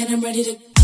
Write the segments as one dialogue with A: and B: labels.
A: and I'm ready to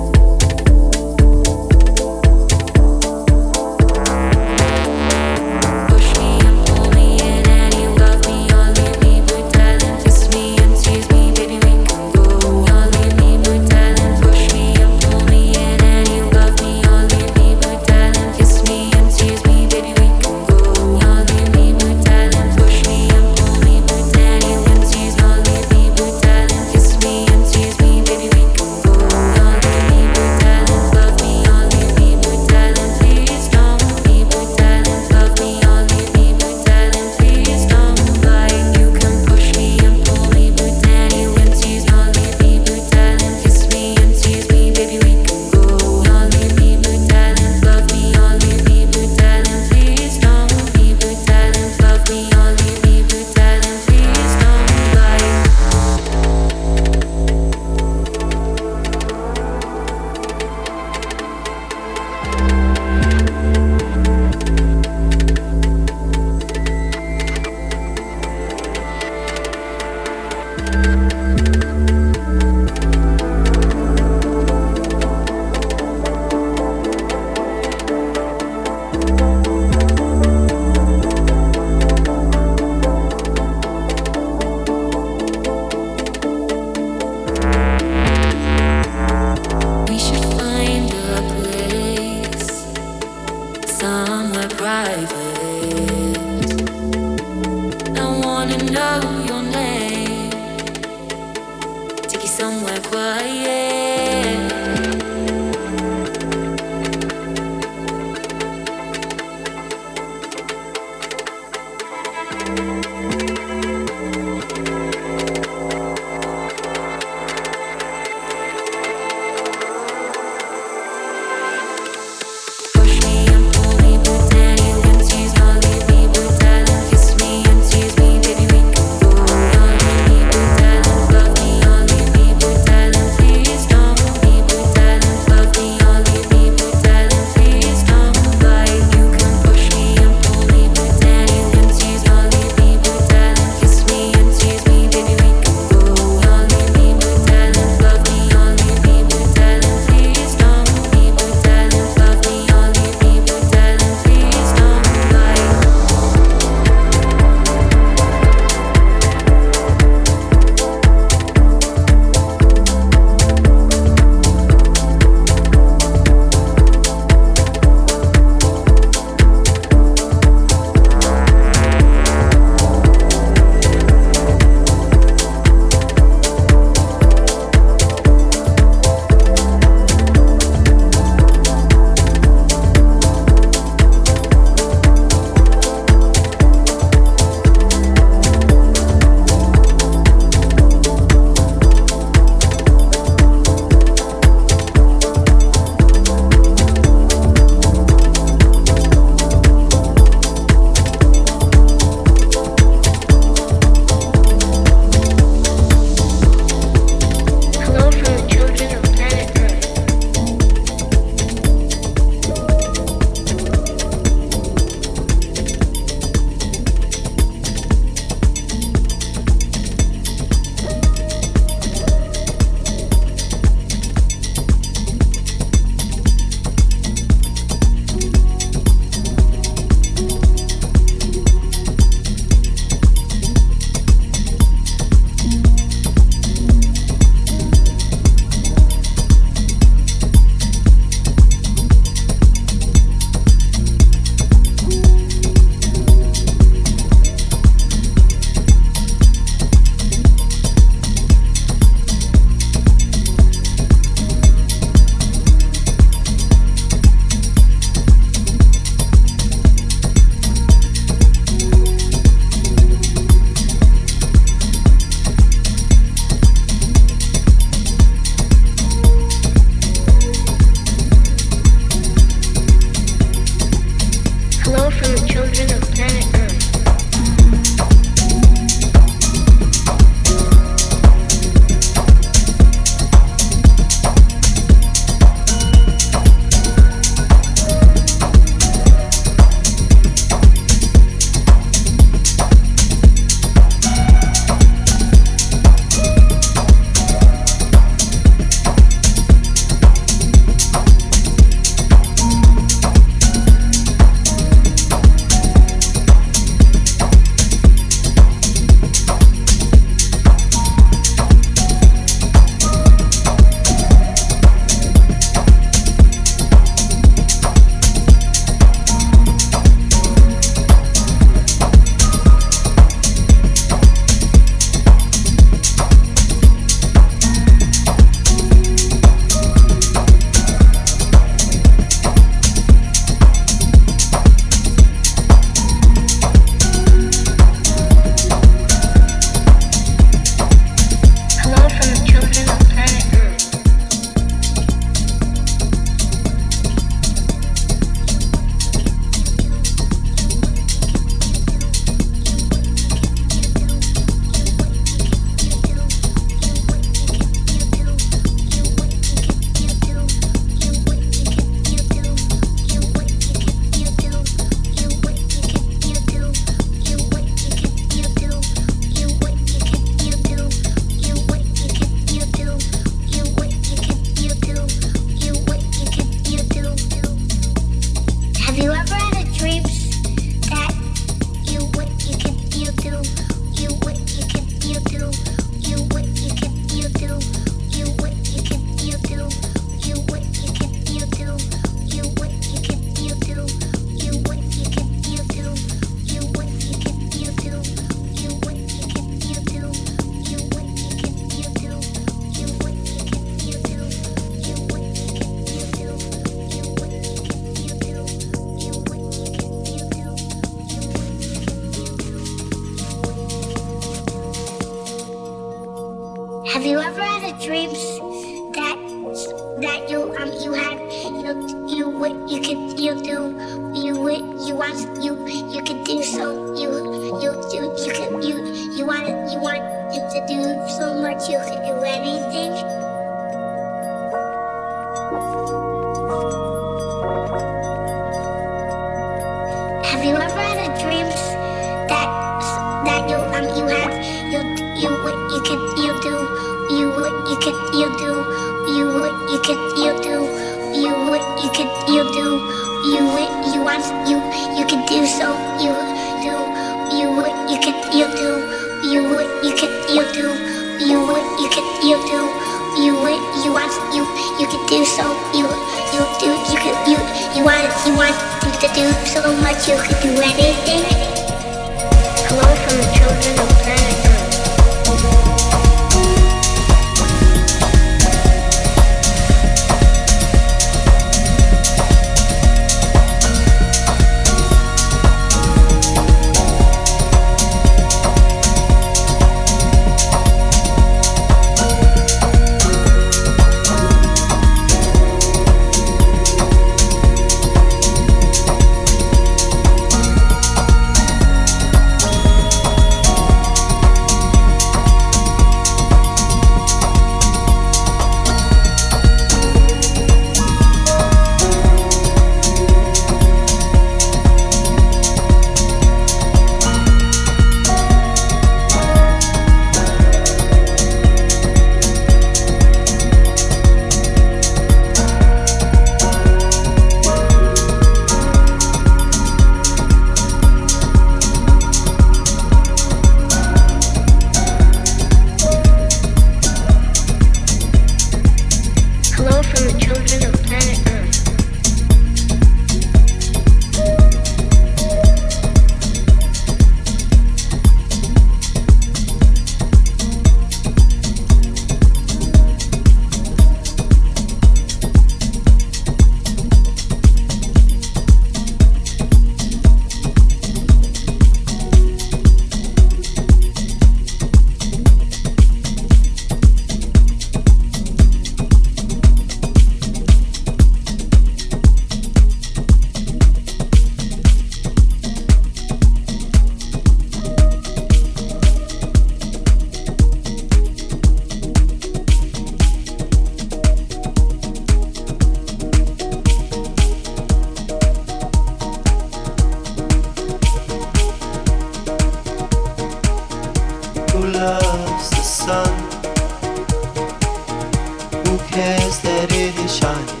B: that it shining?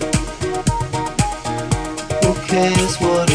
B: Who cares what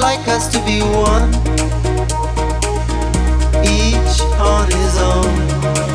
B: like us to be one, each on his own.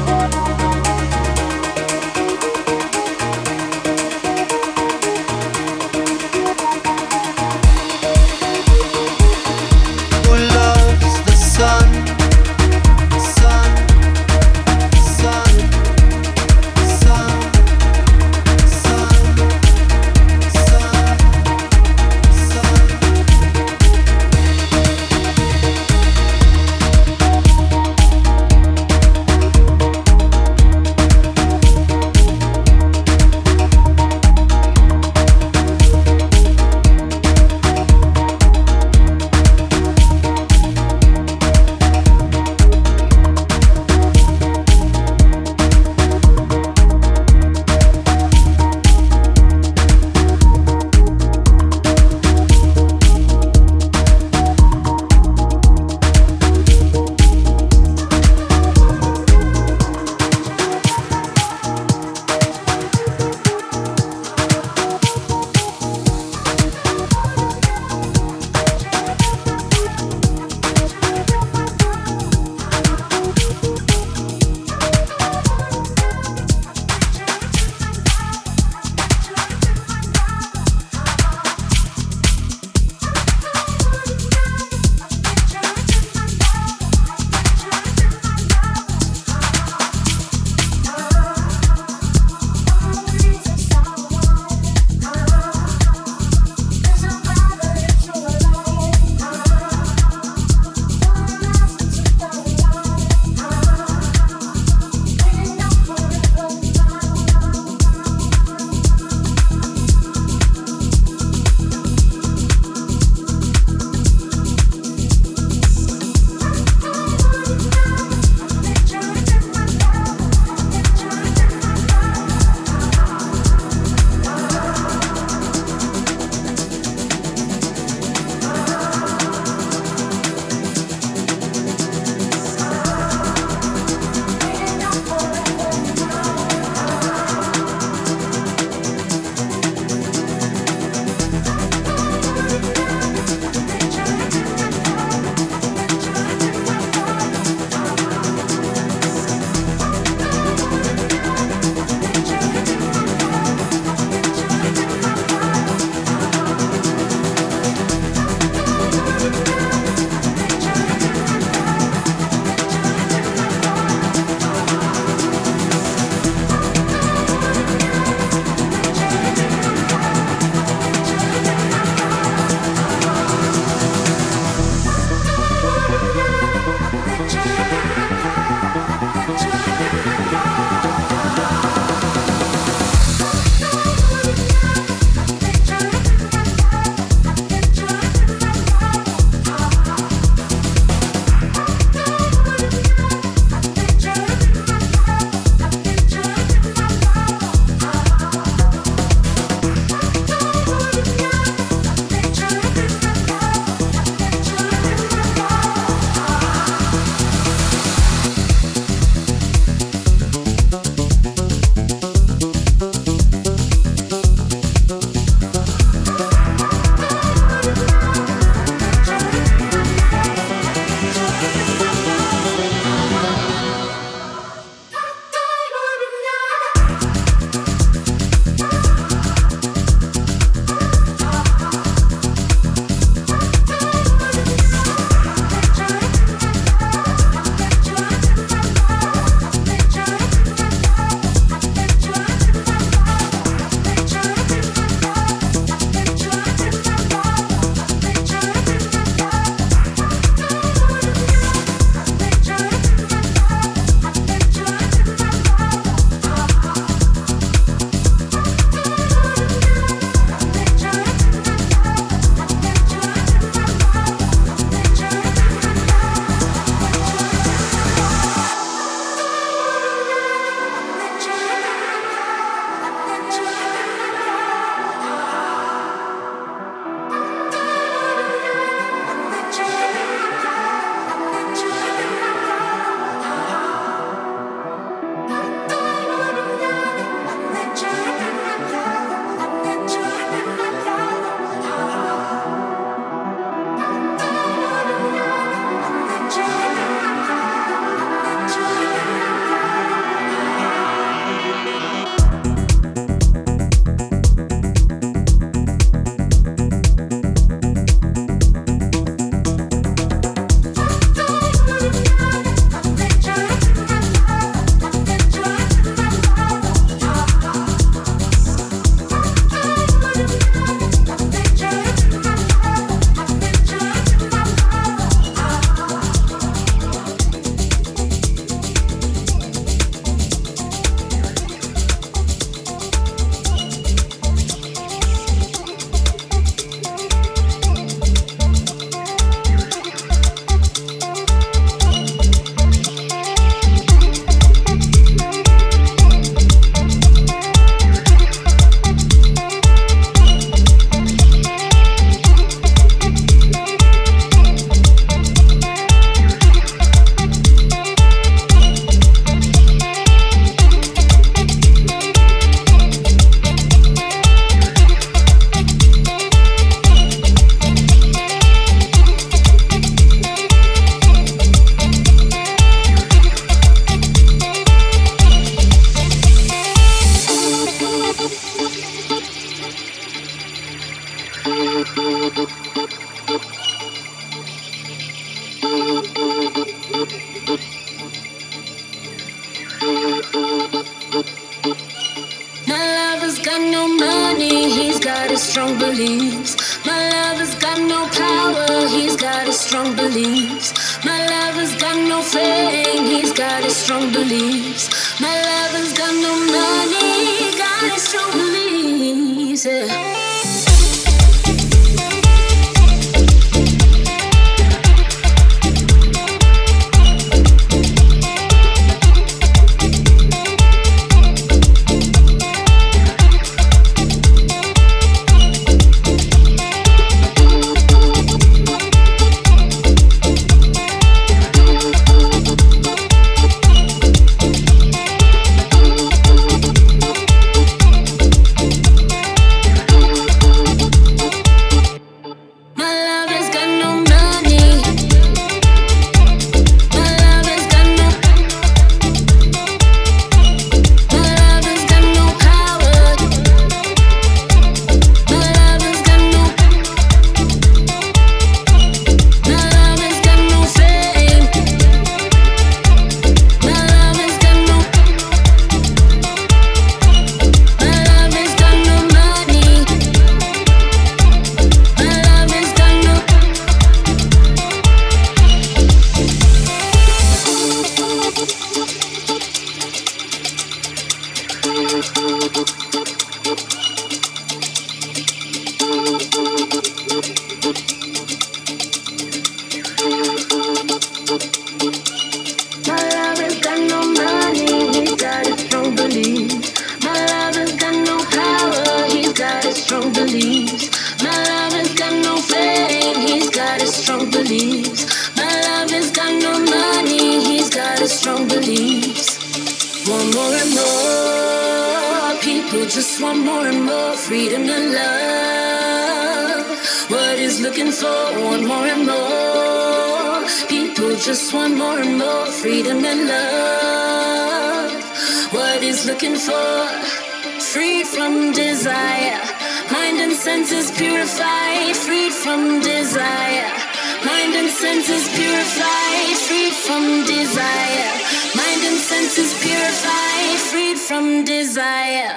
C: desire.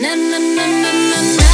C: Na na na na na na.